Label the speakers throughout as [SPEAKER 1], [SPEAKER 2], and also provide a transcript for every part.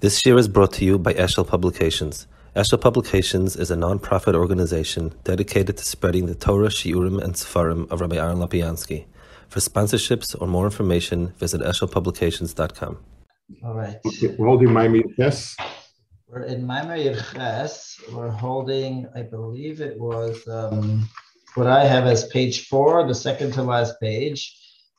[SPEAKER 1] This year is brought to you by Eshel Publications. Eshel Publications is a non-profit organization dedicated to spreading the Torah, Shiurim, and Sefarim of Rabbi Aaron Lopiansky. For sponsorships or more information, visit eshelpublications.com.
[SPEAKER 2] All right.
[SPEAKER 3] Okay, we're holding Maimir Yes.
[SPEAKER 2] We're in Maimir Ches. We're holding, I believe it was um, what I have as page four, the second to last page.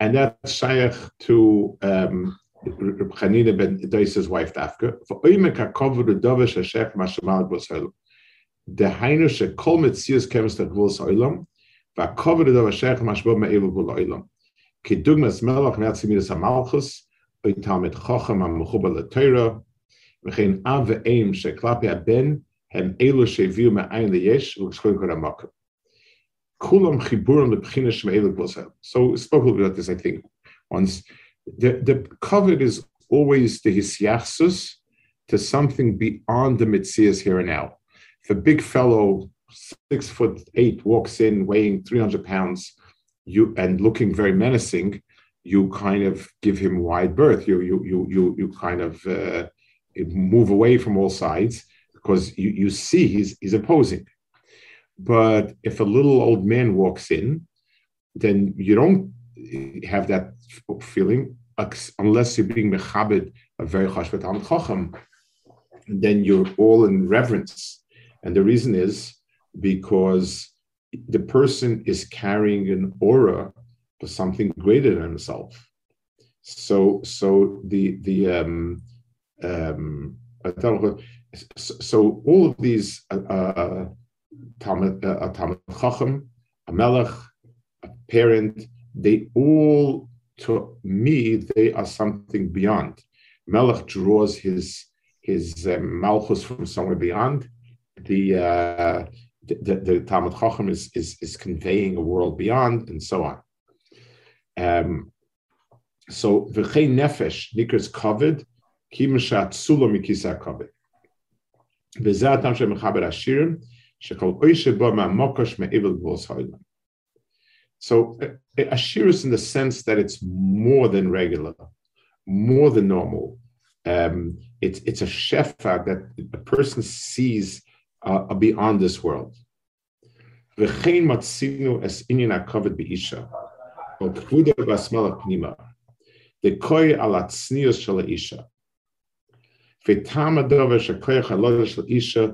[SPEAKER 3] and that's shaykh to um, Reb Chanina ben Doisa's wife Dafka. For oimek hakover the dovish hashech mashamal b'osaylem. The Heinu shekol metzius kemes tegvul oilam, והכובד הדבר שייך משבו מעבר גבול העולם. כדוגמת מלך מעצמידס המלכוס, או תלמיד חכם המחובר לתוירה, וכן אב ואם שכלפי הבן הם אלו שהביאו מאין ליש ולשכון כל המקום. kulam chiburim lebchina. So we spoke a little bit about this, I think, once. The, the covet is always the hisyachsus to something beyond the mitzias here and now. If a big fellow, six foot eight, walks in weighing 300 pounds you and looking very menacing, you kind of give him wide berth. You, you, you, you, you kind of uh, move away from all sides because you, you see he's, he's opposing but if a little old man walks in then you don't have that feeling unless you're being mechabed a very chashvat chacham then you're all in reverence and the reason is because the person is carrying an aura for something greater than himself. So, so the the um, um, so all of these uh, uh, Uh, Talmud Chacham, a Melech, a parent, they all to me they are something beyond. Melech draws his his um, malchus from somewhere beyond. The uh, the, the, Talmud Chacham is, is, is conveying a world beyond, and so on. Um, so v'chein nefesh nikras kavod kimashat sula mikisa kavod. V'zeh atam shemechaber ashirim So uh, ashirus in the sense that it's more than regular, more than normal. Um, it's it's a shefa that a person sees uh, beyond this world. V'chein matzinu es inyan hakavod be'isha, o kvuda v'asmala pnima, dekoi al atznius shel ha'isha. V'tam adover shekoyach halodah shel isha.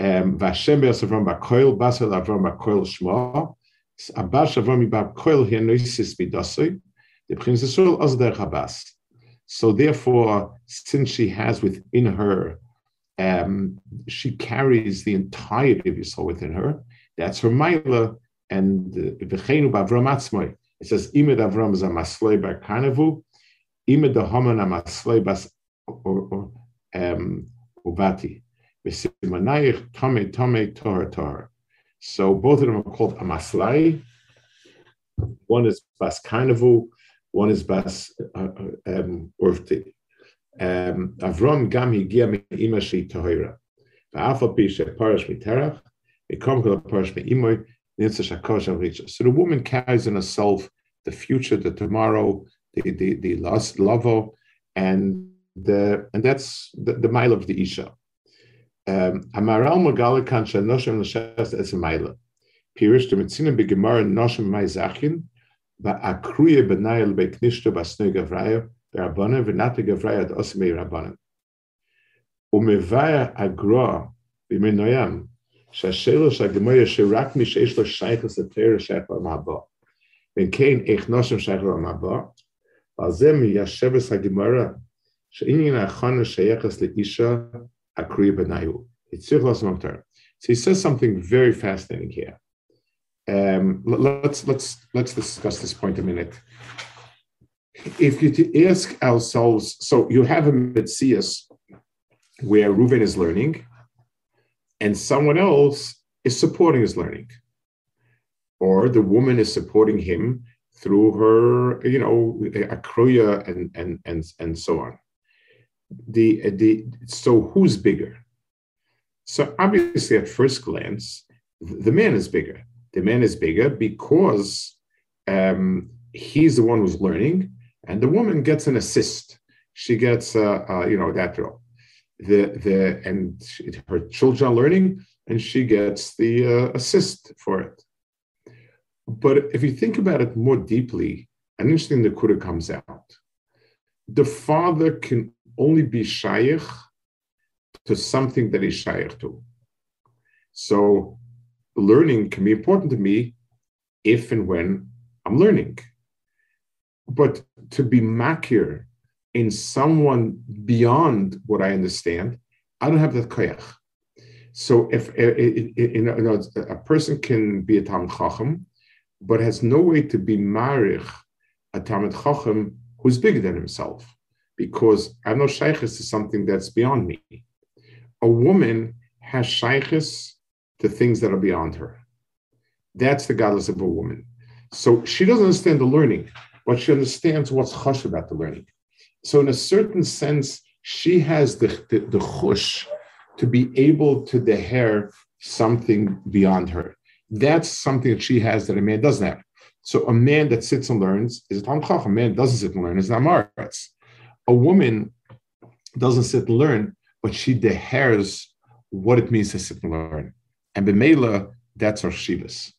[SPEAKER 3] Vashem ba'koil basel ba'koil shmo. The. So therefore, since she has within her, um, she carries the entirety of Yisrael within her. That's her mila and eh, v'cheinu b'avram atzmoi. It says imed avram zamasloi ba'karnavu, imed haman amasloi bas or, um, ubati. So both of them are called a maslai. One is bas karnavu, one is bas uh, um, urfti. Avram gam higia me'ima shi tohira. Va'afal pi she'parash miterach, v'kom kol parash me'imoy, nitza shakosh avricha. So the woman carries in herself the future, the tomorrow, the the the last and the and that's the, the mile of the isha. Amaral magal kan shenoshem l'shas es a mile. Pirish the mitzina begemar noshem mai zachin, ba'akruye benayel be'knishto ba'snei gavraya, Rabbanan v'nata gavraya ad osmei Rabbanan. Umevaya agra בימי נוים, שהשאלה שהגמרא שרק מי שיש לו שייכוס לתרא שייך לעולם הבא. ואם כן, איך נושם שייך לעולם הבא, ועל זה מיישבס הגמרא, שעניין ההכנה שייכס לאישה Akriya Benayu. It's Sichlas Mokhtar. So he says something very fascinating here. Um, let's let's let's discuss this point a minute. If you ask ourselves, so you have a mitzias where Reuven is learning, and someone else is supporting his learning, or the woman is supporting him through her, you know, akroya and and and and so on. The the so who's bigger? So obviously, at first glance, the man is bigger. The man is bigger because um, he's the one who's learning, and the woman gets an assist. She gets, uh, uh, you know, that role the the and her children are learning, and she gets the uh, assist for it. But if you think about it more deeply, an interesting nakuda comes out. The father can only be shaykh to something that he's shaykh to. So learning can be important to me if and when I'm learning. But to be makir in someone beyond what I understand, I don't have that koyach. So if eh, eh, eh, you know, a person can be a Talmud Chacham, but has no way to be marich a Talmud Chacham who's bigger than himself, because I have no shaykhis to something that's beyond me. A woman has shaykhis to things that are beyond her. That's the godless of a woman. So she doesn't understand the learning, but she understands what's hush about the learning. So, in a certain sense, she has the, the, the chush to be able to deher something beyond her. That's something that she has that a man doesn't have. So, a man that sits and learns is a Tam A man doesn't sit and learn is an Amaretz. A woman doesn't sit and learn, but she dehers what it means to sit and learn. And Bemela, that's her Shivas.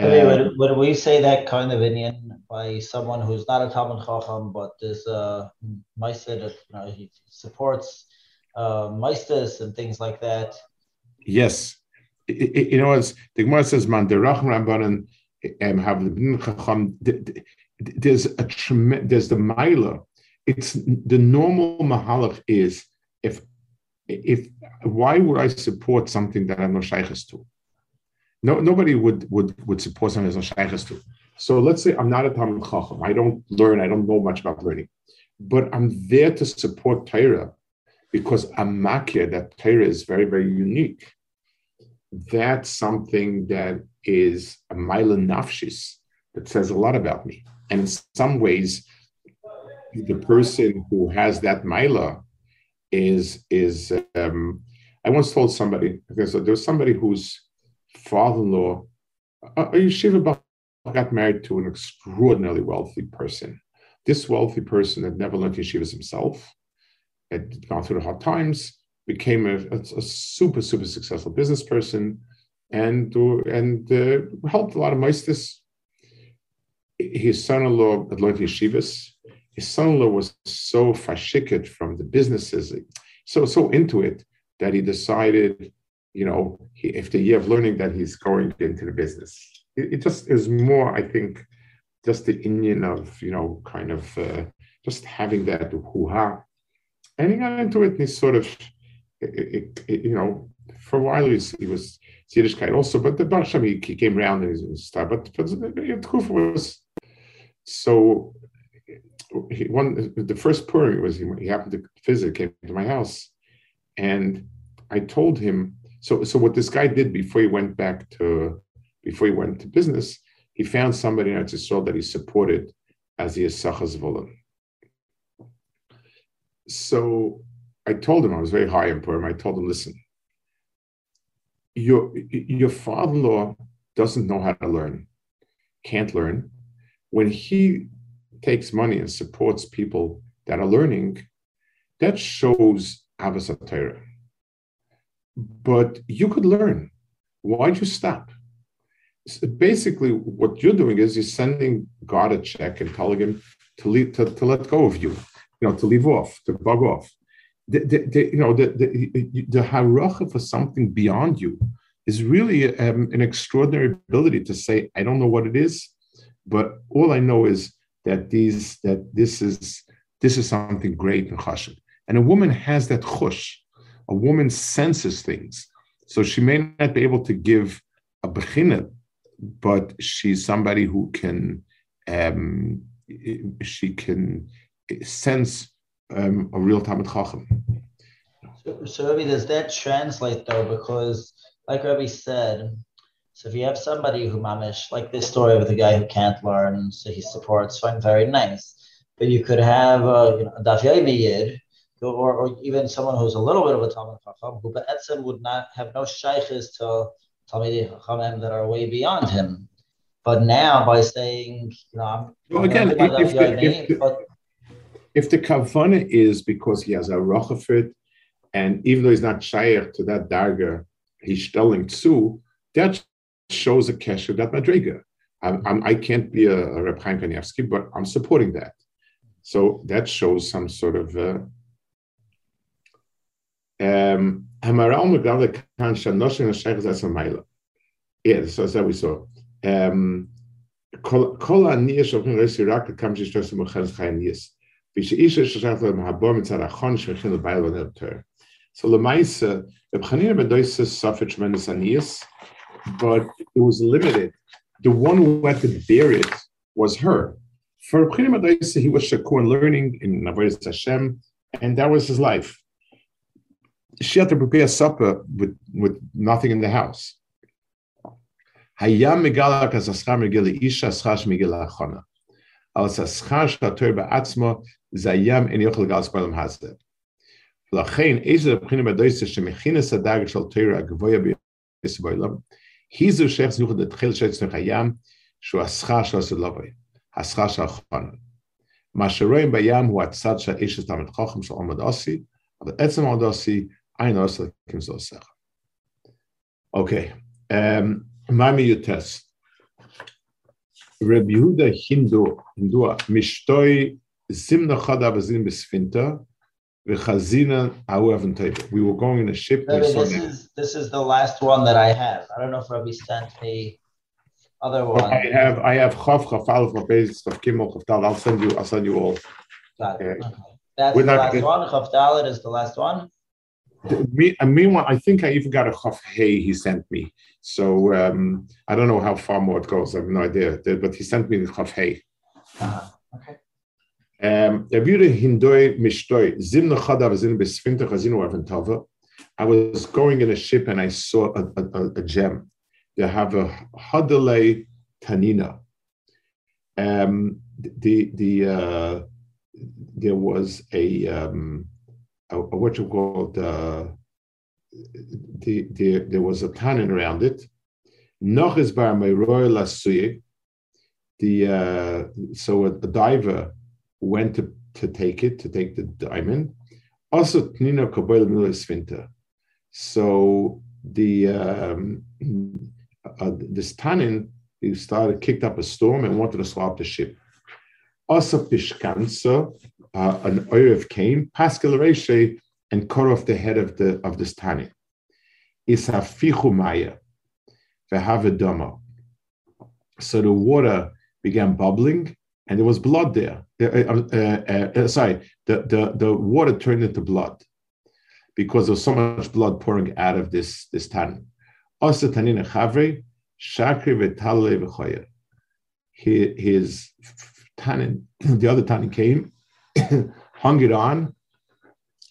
[SPEAKER 2] Uh, would, would we say that kind of Indian by someone who's not a Talmud Chacham, but is a Meister that you know, he supports uh, Meisters and things like that?
[SPEAKER 3] Yes. It, it, you know, as the Gemara says, Man, the Racham Rabbanan um, have the Chacham, there's a tremendous, there's the Maila. It's the normal Mahalach is if, if, why would I support something that I'm not shaykhs to? No, nobody would would would support something as a shaykhs to. So let's say I'm not a Talmud Chacham. I don't learn. I don't know much about learning, but I'm there to support Torah because I'm that Torah is very very unique. That's something that is a mila nafshis that says a lot about me. And in some ways, the person who has that mila is is. Um, I once told somebody because there was somebody whose father-in-law, a yeshiva got married to an extraordinarily wealthy person. This wealthy person had never learned yeshivas himself, had gone through the hard times, became a, a, a super, super successful business person, and, and uh, helped a lot of meisters. His son-in-law had learned yeshivas. His son-in-law was so fashiket from the businesses, so so into it that he decided you know, he, after a year of learning that he's going into the business. It, it just is more, I think, just the Indian of, you know, kind of uh, just having that hoo-ha. And he got into it and he sort of, it, it, you know, for a while he was, he was Yiddishkeit also, but the Barsham, he, he came around and he stuff. But, but Kufa was, so he, one, the first Purim was, he, he happened to visit, came to my house. And I told him, so, so what this guy did before he went back to, before he went to business, he found somebody in Israel that he supported as the Asachas Volan. So I told him, I was very high in Purim, I told him, listen, your, your father-in-law doesn't know how to learn, can't learn. When he takes money and supports people that are learning, that shows Avasatera but you could learn. Why'd you stop? So basically, what you're doing is you're sending God a check and telling him to, leave, to, to let go of you, you know, to leave off, to bug off. The, the, you know the the, the haracha for something beyond you is really um, an extraordinary ability to say I don't know what it is, but all I know is that these that this is this is something great and chashav. And a woman has that chush. A woman senses things, so she may not be able to give a bechina, but she's somebody who can um, she can sense um, a real Talmud Chacham.
[SPEAKER 2] So, so Rabbi, does that translate though? Because, like Rabbi said, so if you have somebody who mamish, like this story with the guy who can't learn, so he supports, fine, very nice. But you could have a, you know, a Daf Yid, or, or even someone who's a little bit of a Talmud Chacham, who Be'etzim would not have no shaykhs to Talmud Chachamim that are way beyond him. But now, by saying, you know, I'm
[SPEAKER 3] well, again, if, if, if, but, if the kavana is because he has a rochafit, and even though he's not shaykh to that darga, he's telling tzu, that shows a kesher that madriga. I'm, I'm, I can not be a, a Reb Chaim Kanievsky, but I'm supporting that. So that shows some sort of. Uh, um, Yes, so as we saw. Um, so Lemaisa, Ebchanin ben Doises suffered tremendous anias, but it was limited. The one who had to bear it was her. For Ebchanin ben Doises, he was shakur in learning in Navodas Hashem, and that was his life. She had to prepare supper with, with nothing in the house. Hayam megalak as aschar megila isha aschash megila achana. Al aschar shator beatzma. Zayam En Yochel Gal Spalam Hazeh. לכן איזה מבחינה בדויסה שמכינס הדאג של תירה הגבויה ביותר בעולם, היא זו שאיך זוכר לתחיל של צנח הים, שהוא השכר של הסלובוי, השכר של החונן. מה שרואים בים הוא הצד של איש של תלמיד חוכם של עומד אוסי, אבל עצם עומד אוסי, אין אוסי כמזו שכל. אוקיי, מה מיוטס? רב יהודה הינדו, הינדוע, משתוי Simna Chada Bazin Besfinta, We were going in a ship.
[SPEAKER 2] This, is, this is the last one that I have. I don't know if Rabbi sent me other one.
[SPEAKER 3] I have I have Chav, Chav Aleph, Chav Beis, Chav Kimel, Chav Tal. I'll send you, I'll send you all.
[SPEAKER 2] Got it. Okay. okay. That's the last one. Chav is the last one.
[SPEAKER 3] Me, I meanwhile, I think I even got a Chav Hey he sent me. So um, I don't know how far more it goes. I have no idea. But he sent me the Chav Hey.
[SPEAKER 2] Uh-huh.
[SPEAKER 3] Um, I was going in a ship and I saw a, a, a gem. They have a Hadale Tanina. Um, the the uh, there was a, um, a, a what you call uh, the, the there was a tannin around it. Noch is bar royal The uh, so a, a diver went to, to take it, to take the diamond. Also, Tnina Kabbalah Milas Vinta. So the um, uh, this Tanin, he started, kicked up a storm and wanted to swap the ship. Also, Pishkansa, uh, an Orev came, Pascal Reshe, and cut off the head of the of this Tanin. Isafichu Maya, Vehavedama. So the water began bubbling and there was blood there. Uh, uh, uh, uh, sorry, the, the, the water turned into blood because there was so much blood pouring out of this, this tan. Also, tanina chavre, shakri v'talei v'choyer. His tannin, the other tannin came, hung it on,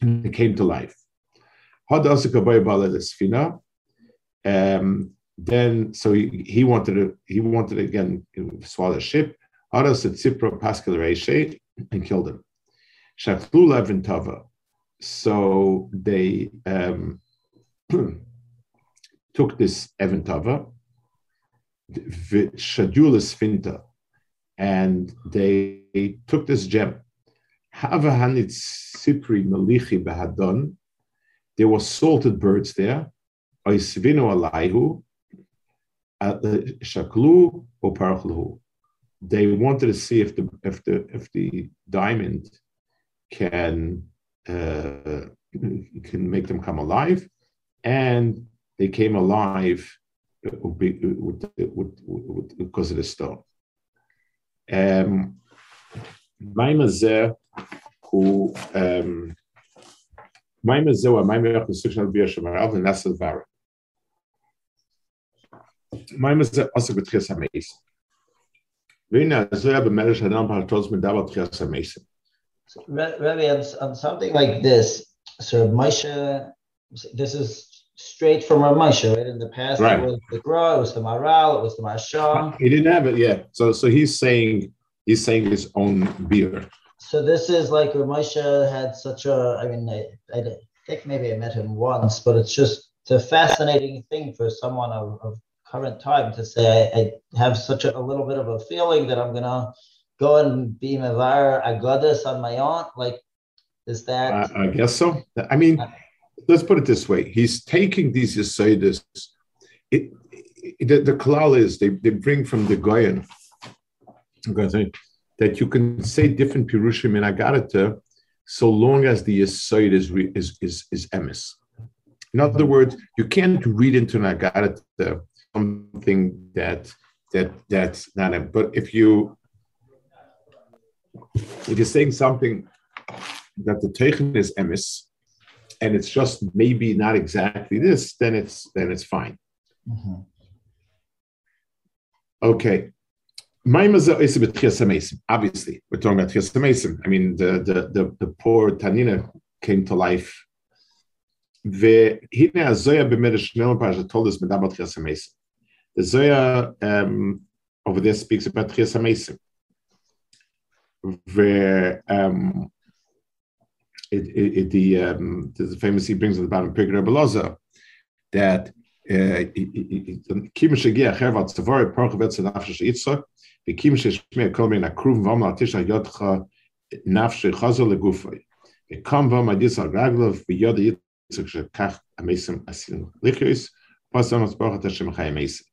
[SPEAKER 3] and it came to life. Um, then, so he, he wanted to, he wanted to again swallow the ship. Aras at Tzipro Pascal Reishe and killed him. Shachlu Levin Tava. So they um, took this Evan Tava, Shadulas Finta, and they took this gem. Hava Hanit Sipri Malichi Bahadon. There were salted birds there. Oisvino Alaihu, Shaklu or Parachluhu they wanted to see if the if the if the diamond can uh, can make them come alive, and they came alive because of the stone. Um, Maima zeh who um zeh b'merish hadam partos medava tchias ha-meis.
[SPEAKER 2] Rabbi, on, on something like this, so Moshe, this is straight from Ramosha, right? In the past, right. it was the Gra, it was the Maral, it was the Marsha.
[SPEAKER 3] He didn't have it yet. So so he's saying he's saying his own beer.
[SPEAKER 2] So this is like Ramosha had such a I mean I, I think maybe I met him once, but it's just it's a fascinating thing for someone of, of current time to say I, I have such a, a, little bit of a feeling that I'm gonna go and be Mavar Agadis on my own. Like is that
[SPEAKER 3] uh, I guess so. I mean uh, let's put it this way: he's taking these Yesodis. It, it, the, the klal is they, they bring from the Goyen that you can say different pirushim in Agarata so long as the Yesod is, is, is, is. In other words, you can't read into an something that that that's not. A, but if you if you're saying something that the teichen is emis, and it's just maybe not exactly this, then it's then it's fine. Mm-hmm. Okay. Obviously, we're talking about Chiasamasim. I mean, the, the, the, the poor Tanina came to life. Told us the Zohar um, over there speaks about Trias Mason, where um, it, it, it, the um, the famous he brings at the bottom Pirkei Rebbe Loza that uh, um, kim shegia hervat tzavar parchavetz nafshe sheitza v'kim sheshmei kol min akruv vam latisha yodcha nafshe chazal legufay v'kam vam adis al raglov v'yod yitzuk shekach amesim asin lichyois pasam asbochat Hashem chayim amesim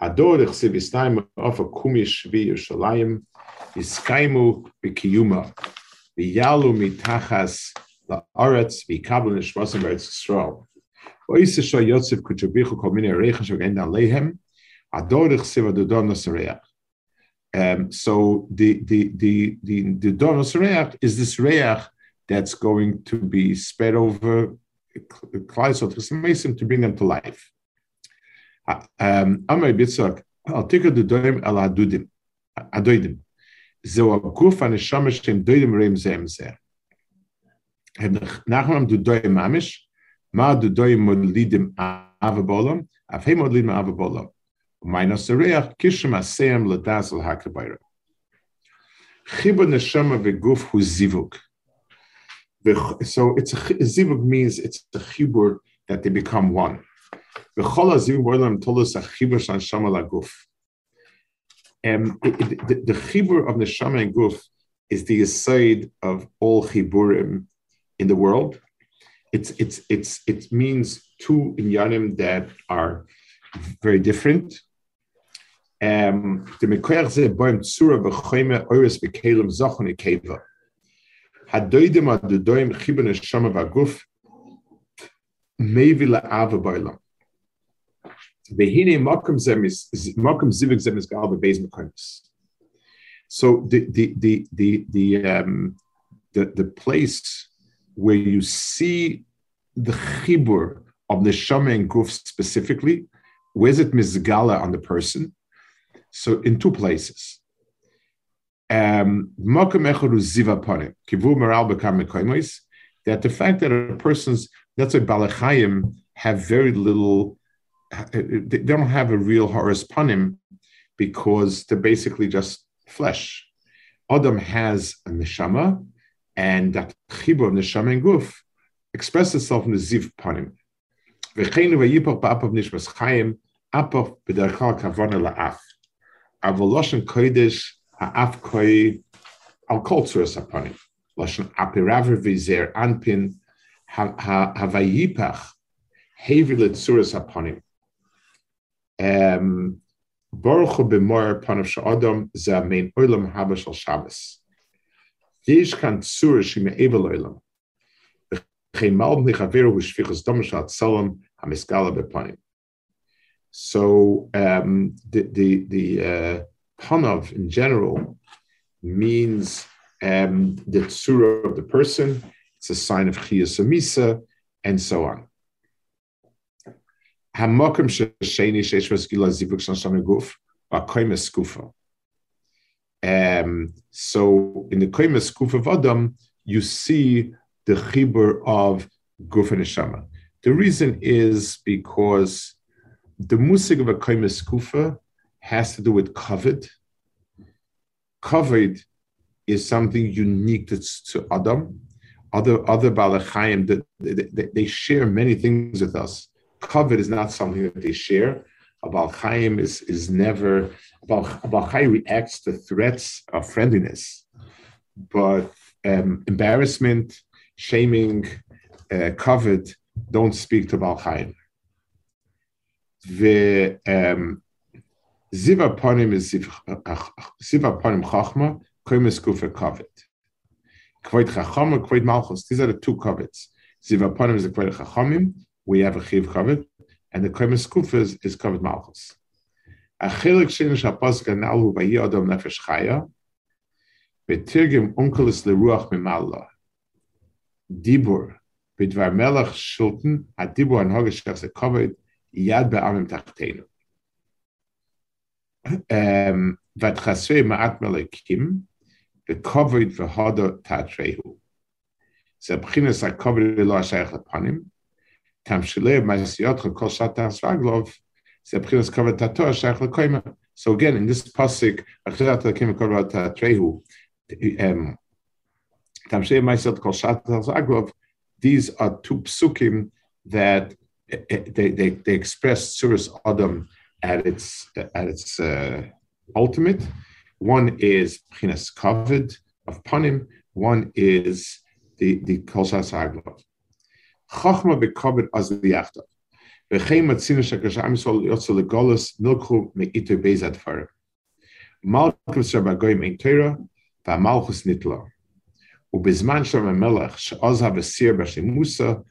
[SPEAKER 3] Hador chsiv istaim of a kumish vi Yerushalayim iskaimu b'kiyuma v'yalu mitachas la'aretz v'kabel nishmasim b'eretz Yisrael. Oisisha yotziv kutubichu kol mini shogenda lehem hador chsiv adudon nasareach. Um, so the the the the the donus reach is this reach that's going to be spread over Kleisot to bring them to life. Amar Bitzak, Al Tikka the Doim Al Adudim, Adoidim. Zeu Aguf an Neshama Shem Reim Zem Zeh. Nachman du Doim Mamish, Ma du Doim Modlidim Avabolam, Afhe Modlidim Avabolam. Minus the Reach, Kishim Asem Ladazel Hakabayra. Chibur Neshama Veguf Hu Zivuk. So it's a zivug means it's a chibur that they become one. Um, the, the chibur of neshama and guf is the aside of all chiburim in the world. It's it's it's it means two inyanim that are very different. La'ava b'olam. Behine makom zem is makom zivik zem is galba beis mekonis. So the the the the the um the the place where you see the chibur of the and guf specifically, where's it mizgala on the person? So in two places. Um, that the fact that a person's that's why balachayim have very little they don't have a real horace panim because they're basically just flesh. Adam has a neshama, and that chibur of neshama and guf expresses itself in the ziv panim. V'cheinu v'yipach ba'apav nishmas chayim, apav la'af. Avoloshen kodesh ha'af koi al kol tzuras apanim. Loshen apiraver vizer anpin havayipach hevi letzuras apanim. Um, Baruch b'mor panav sha'adam ze amein olam haba shal Shabbos. Yesh kan tzura shi me'evel olam. V'chein malb nichaveru v'shfichas dom sha'at salam hamiskala b'panim. So um, the the, the uh, panav in general means um, the tzura of the person. It's a sign of chiyas and so on. Hamakim shesheni sheish v'skila zivuk shan guf v'koimes skufa. Um, so in the koimes skufa of Adam, you see the chibur of guf and neshama. The reason is because the musig of a koimes skufa has to do with covered. Covered is something unique that's to Adam. Other other balachayim that they, they, they share many things with us covet is not something that they share. Abal Chaim is, is never, Abal Chaim reacts to threats of friendliness, but um, embarrassment, shaming, uh, covet don't speak to Abal Chaim. The um, Ziva Panim is Ziva Panim Chachma, Koimes Kufa Kovet. Kvoit Chachama, Kvoit Malchus. These are the two kovets. Ziva Panim is the Kvoit Chachamim, we have a chiv covered, and the kremis kufas is covered malchus. A chilik shin shapos ganalu vayi adam nefesh chaya, betirgim unkelis leruach mimalla. Dibur, a dibur an hogeshach se covered, yad be'amim tachtenu. Vat chasvei ma'at melekim, becovered v'hodo tatrehu. Ze b'chinas a covered lo ha'shayach lepanim, so again, in this pasuk, um, these are two psukim that they, they, they express Surah Adam at its, at its uh, ultimate. One is Chinas Kavod of Panim, one is the, the Kolshas Aglov. Chachma beKavod as liyachtav. V'chein matzinu shakash am yisrael yotzel legolos milchu me'ito beiz adfar. Malchus rabagoyim ein teira, v'amalchus nitla. bezman shem ha-melech she'oz ha-vesir Musa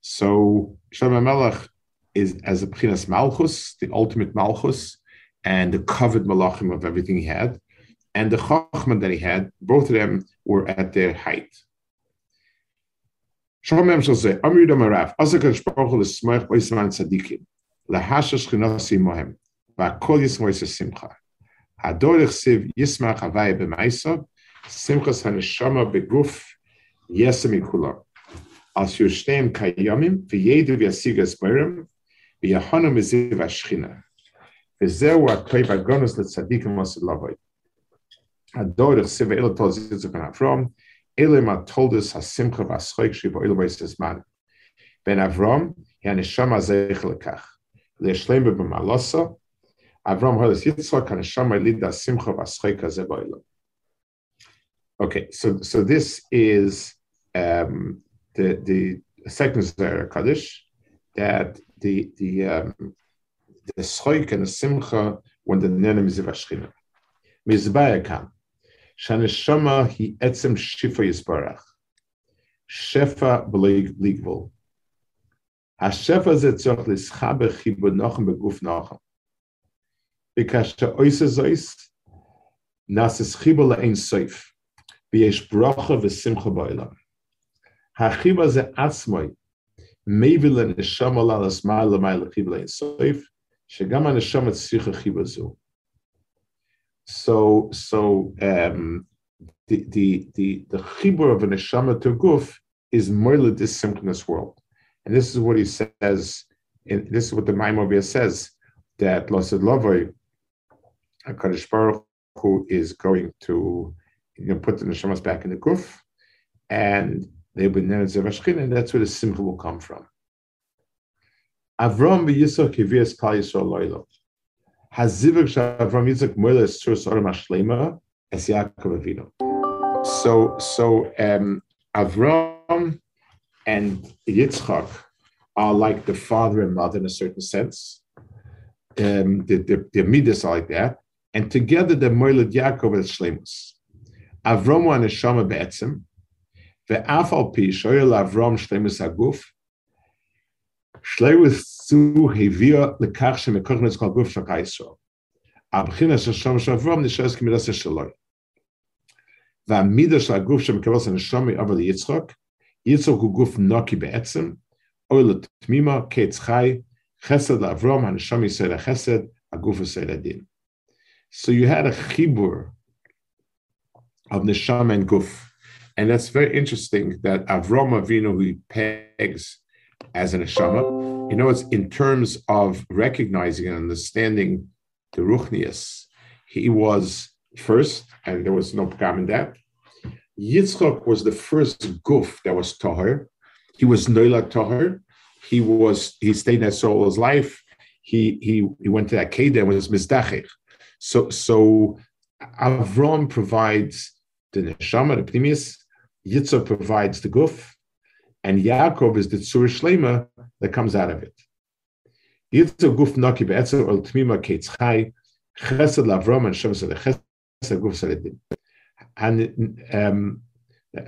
[SPEAKER 3] so Shlomo Melech is as a Pchinas Malchus, the ultimate Malchus, and the covered Malachim of everything he had, and the Chachman that he had, both of them were at their height. Shomem shall say, is Yesemi Kula. As you Yushneim Kayamim, V'yedu V'yasig Asbarim, V'yahanam V'ziv Ashchina. V'zeu HaKoy V'agonus L'tzadikim V'asilavay. Adorich Siv Eil Tol Zitzuk Ben Avram, Elim HaToldus HaSimcha V'aschoik Shivo Eil V'yisizman. Ben Avram, Yanisham HaZeich Lekach. L'yashleim B'b'malosa, Avram Holis Yitzchak, Yanisham HaLid simcha V'aschoik HaZeh V'oilam. Okay, so so this is um, the the second Zera Kaddish that the the um, the Schoik and the Simcha when the Nenem is Vashchina. Mizbaya kam. Shaneshama hi etzem shifa yisparach. Shefa b'leig ligvul. Hashefa ze tzoch lischabe chibu nochem beguf nochem. Bikash te oise zois, nas es chibu le'en soif. B'yesh brocha v'simcha ba'ilam. Hachiba ze neshama la lasmai lamai shegam neshama chiba zu. So, so um, the the the the chibur of a neshama to guf is merely this synchronous world, and this is what he says. And this is what the Maimovia says that Lasid a Kaddish Baruch Hu is going to you know, put the neshamas back in the guf, and and that's where the simcha will come from. Avram. Hazivik Avram Yitzchak moeles sur sorim hashlema es Yaakov. So, so um, Avram and Yitzchak are like the father and mother in a certain sense. Um, the, the, the midas are like that. And together the Moilad Yaakov is Shlemus. Avram wa neshama be'etzim, ve'af al pi shoyel Avram Shlemus aguf, Shlemus zu hevia lekach shemekoch netzkal guf shaka Yisrael. הבחינה של שם של אברהם נשארת כמידה של שלוי. והמידה של הגוף שמקבל את הנשומי אבל ליצחוק, יצחוק הוא גוף נוקי בעצם, אוי לתמימה, קץ חי, חסד לאברום, הנשומי ישראל החסד, הגוף ישראל הדין. So you had a chibur of neshama and guf, and that's very interesting that Avram Avinu he pegs as a neshama. You know, it's in terms of recognizing and understanding the ruchnius. He was first, and there was no problem in that. Yitzchak was the first guf that was tahir. He was noila tahir. He was he stayed there all his life. He he he went to Akedah and was mizdachich. So, so Avram provides the neshama, the pnimis, Yitzhak provides the guf, and Yaakov is the tzur shlema that comes out of it. Yitzhak guf naki be'etzer ol tmima keitz chai, chesed lavram and shem sele chesed guf seledim. And um,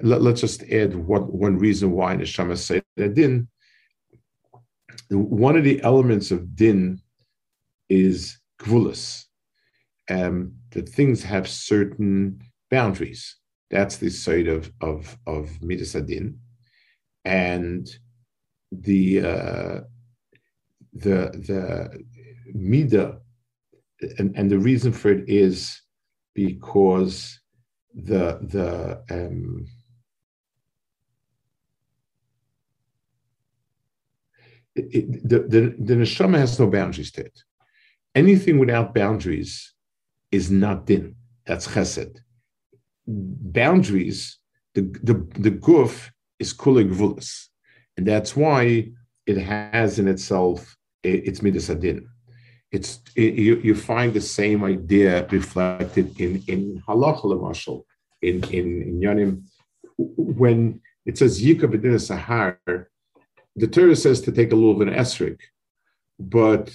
[SPEAKER 3] let, us just add one, one reason why neshama that din. One of the elements of din is gvulas um, that things have certain boundaries. That's the side of of of midas adin, and the uh, the the mida, and, and the reason for it is because the the um, it, it, the, the, the neshama has no boundaries to it. Anything without boundaries is not din. That's chesed. Boundaries, the, the, the guf is kula gvulas. And that's why it has in itself, it's midas adin. It's, it, you, you find the same idea reflected in, in halacha, marshal, in, in, in Yanim. When it says yika b'din sahar, the Torah says to take a lulav and esrig, but,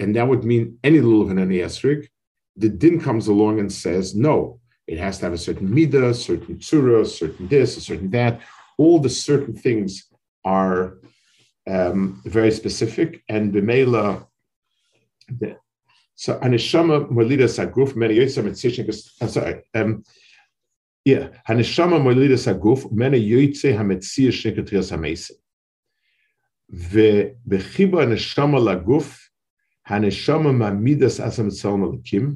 [SPEAKER 3] and that would mean any lulav and any esrig, the din comes along and says, no, it has to have a certain midah, certain tzura, certain this, a certain that. All the certain things are um, very specific, and b'meila. So anishama molida saguf many yotzam etzishnik. I'm sorry. Um, yeah, hanishama molida saguf many yotze hametzir shnikatриas hamesim. ובחיבה הנשמה לגוף, הנשמה מעמידס אסם צלם אלוקים,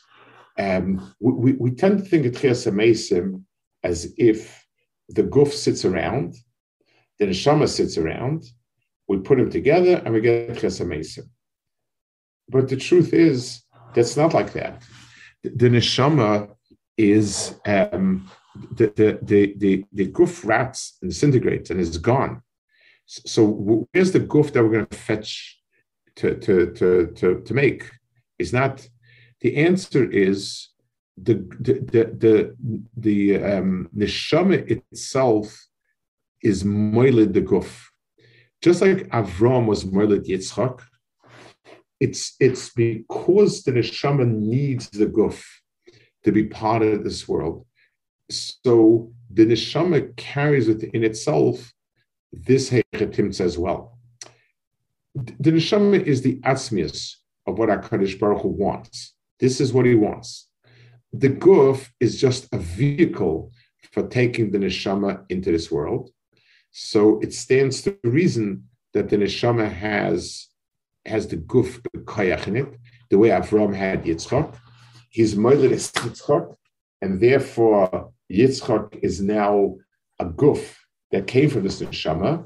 [SPEAKER 3] um, we, we, tend to think of Tchias as if the guf sits around, the neshama sits around, we put them together and we get Tchias. But the truth is, that's not like that. The, the neshama is um, the, the, the, the, the guf rats and disintegrates and is gone. So where's the guf that we're going to fetch to, to, to, to, to make? It's not the answer is the the the the, the um, neshama itself is moiled the guf, just like Avram was moiled Yitzchak. It's it's because the neshama needs the guf to be part of this world. So the neshama carries it in itself this hechetimtz as well. the neshama is the atzmius of what Hakadosh Baruch Hu wants. This is what He wants. The guf is just a vehicle for taking the neshama into this world. So it stands to reason that the neshama has has the guf koyach in it, the way Avram had Yitzchak. His mother is Yitzchak, and therefore Yitzchak is now a guf that came from this neshama,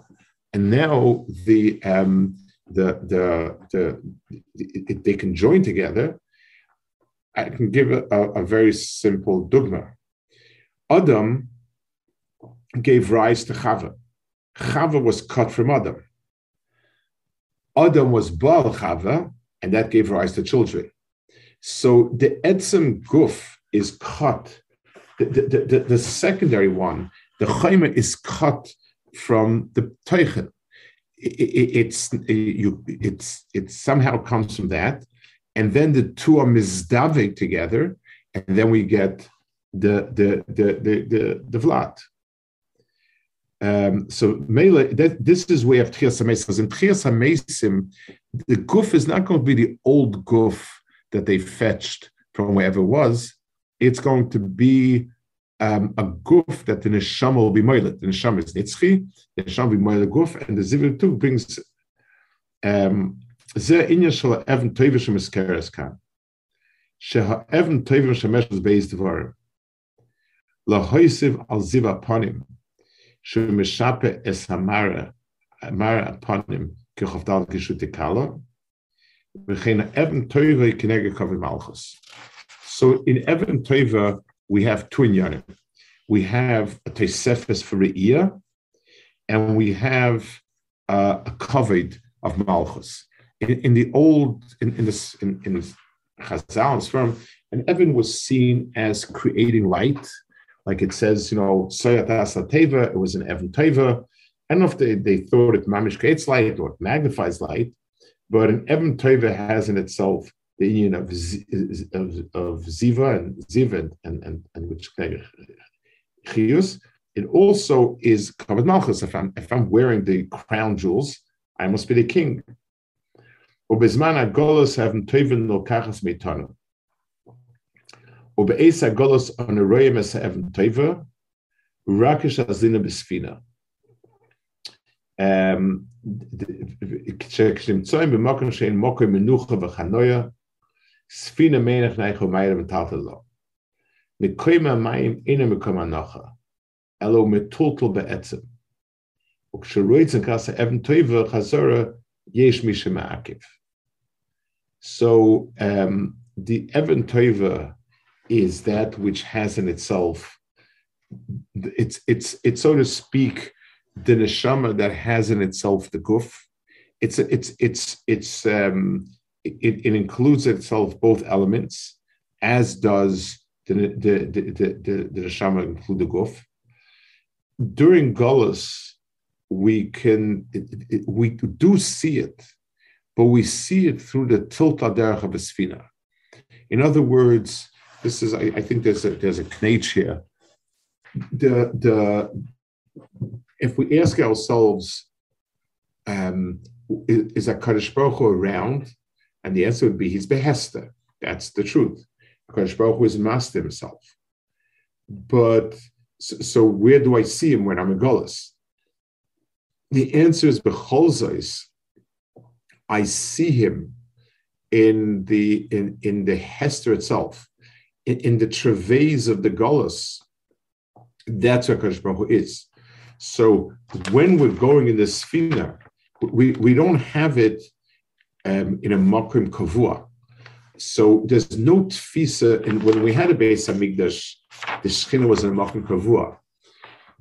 [SPEAKER 3] and now the um, the the the, the they can join together. I can give a, a very simple dogma. Adam gave rise to Chava. Chava was cut from Adam. Adam was Baal Chava, and that gave rise to children. So the Etzem Guf is cut. The, the, the, the secondary one, the Chayma, is cut from the Teichen. It, it, it's you. It's it somehow comes from that, and then the two are mizdavik together, and then we get the the the the the, the Vlad. Um, so Mele, that, this is way of Tchias HaMesim. In Tchias HaMesim, the goof is not going to be the old goof that they fetched from wherever it was. It's going to be um, a goof that the neshama will be moilet. The neshama is nitzchi, the neshama will be moilet goof, and the zivir too brings um, זה עניין של האבן טויבה שמזכרת כאן. שהאבן טויבה שמשמש בייס דברים. להויסיב על זיו הפונים, שמשפה אס המרה, המרה הפונים, ככבדל גישותי קלה, וכן האבן טויבה כנגד כבד מלכוס. So in Evan Tova, we have two inyanim. We have a Tosefes for Re'iyah, and we have uh, a covet of Malchus. In, in, the old, in, in this, in, in Chazal's firm, and Evan was seen as creating light, like it says, you know, Teva, it was an Evan Teva. I don't know if they, they thought it mamish creates light or it magnifies light, but an Evan Teva has in itself the union of, of, of Ziva and Ziva and, and, and which uh, Chiyus. It also is covered Malchus. If I'm, if I'm wearing the crown jewels, I must be the king. ובזמן הגולוס haben Teven no kachas meitanu. ובאס הגולוס הנרויים es haben Teva, rakish azina besfina. כשנמצאים במקום שאין מוקר מנוחה וחנויה, ספינה מנח נייכו מיילה מטלטל לו. מקוים המים אינו מקום הנוחה, אלא הוא מטולטל בעצם. וכשרויצן כסה אבן טויבה חזורה, יש מי שמעכב. So um, the Evan Tova is that which has in itself, it's it's it's so to speak, the neshama that has in itself the guf. It's it's it's it's um, it, it includes itself both elements, as does the the the the, the, the neshama include the guf. During Gullus, we can it, it, we do see it, but we see it through the tilt aderech of a sfina. In other words, this is I, I think there's a there's a knach here. The the if we ask ourselves, um, is, a Kadosh Baruch Hu around? And the answer would be he's behesta. That's the truth. Kadosh Baruch Hu is master himself. But so, so, where do I see him when I'm a Golas? The answer is Becholzais. I see him in the in, in the Hester itself, in, in the travails of the Golas. That's where Kadosh Baruch Hu is. So when we're going in the Sfina, we, we don't have it um, in a Makrim Kavua. So there's no tfisa, and when we had a Beis Hamikdash, the Shechina was in a Makrim Kavua.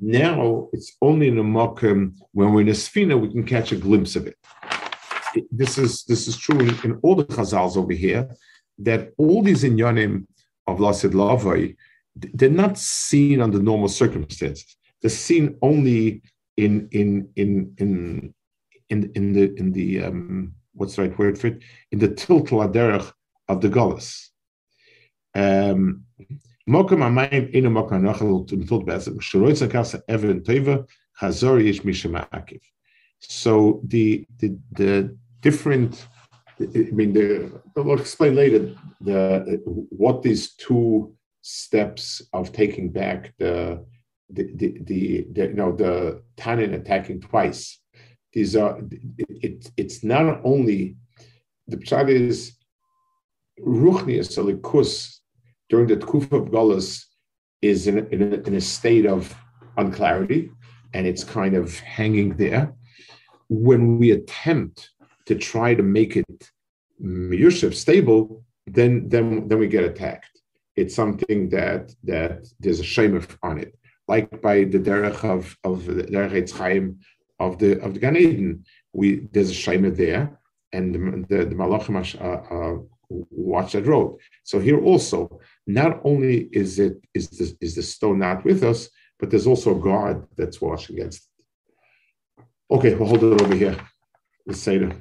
[SPEAKER 3] Now it's only in a Makrim, when we're in a Sfina, we can catch a glimpse of it. This is this is true in, in, all the Chazals over here, that all these inyanim of Lasid Lavai, they're not seen under normal circumstances They're seen only in in in in in in the in the um, what's the right word for it in the tiltal aderech of the Golas. Um. So the the the different. I mean, I'll explain later the what these two steps of taking back the the the, the, the you know the Tanin attacking twice. These are it, it, it's not only the pshat is ruchnius during the tkuf of Golas is in, in, a, in a state of unclarity and it's kind of hanging there. When we attempt to try to make it Yusuf stable, then then then we get attacked. It's something that that there's a shame on it, like by the derech of of the derech Chaim of the of the Gan Eden. We there's a shame there, and the the, the Malachim uh, uh, watch that road. So here also, not only is it is the, is the stone not with us, but there's also God that's watching against it. Okay, we'll hold it over here. The Seder.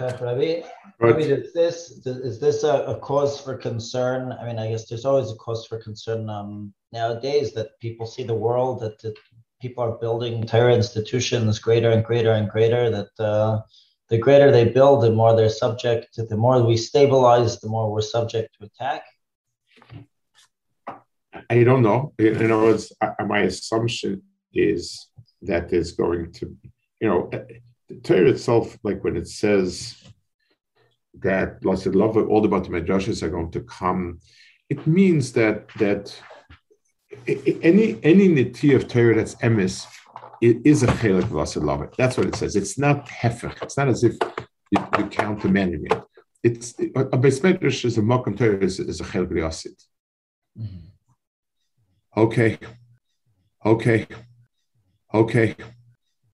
[SPEAKER 2] Rabbi, Rabbi, is this is this a, a, cause for concern? I mean, I guess there's always a cause for concern um, nowadays that people see the world that, that people are building Torah institutions greater and greater and greater. That uh, the greater they build, the more they're subject. To, the more we stabilize, the more we're subject to attack.
[SPEAKER 3] I don't know. In other words, my assumption is that there's going to, you know, the Torah itself, like when it says that blessed love, all the Bati Midrashis are going to come, it means that that any any niti of Torah that's emes it is a chelik blessed love. That's what it says. It's not hefech. It's not as if you, you count the it. It's a beis medrash is a makam Torah is, is a chelik. Mm-hmm. Okay, okay, okay.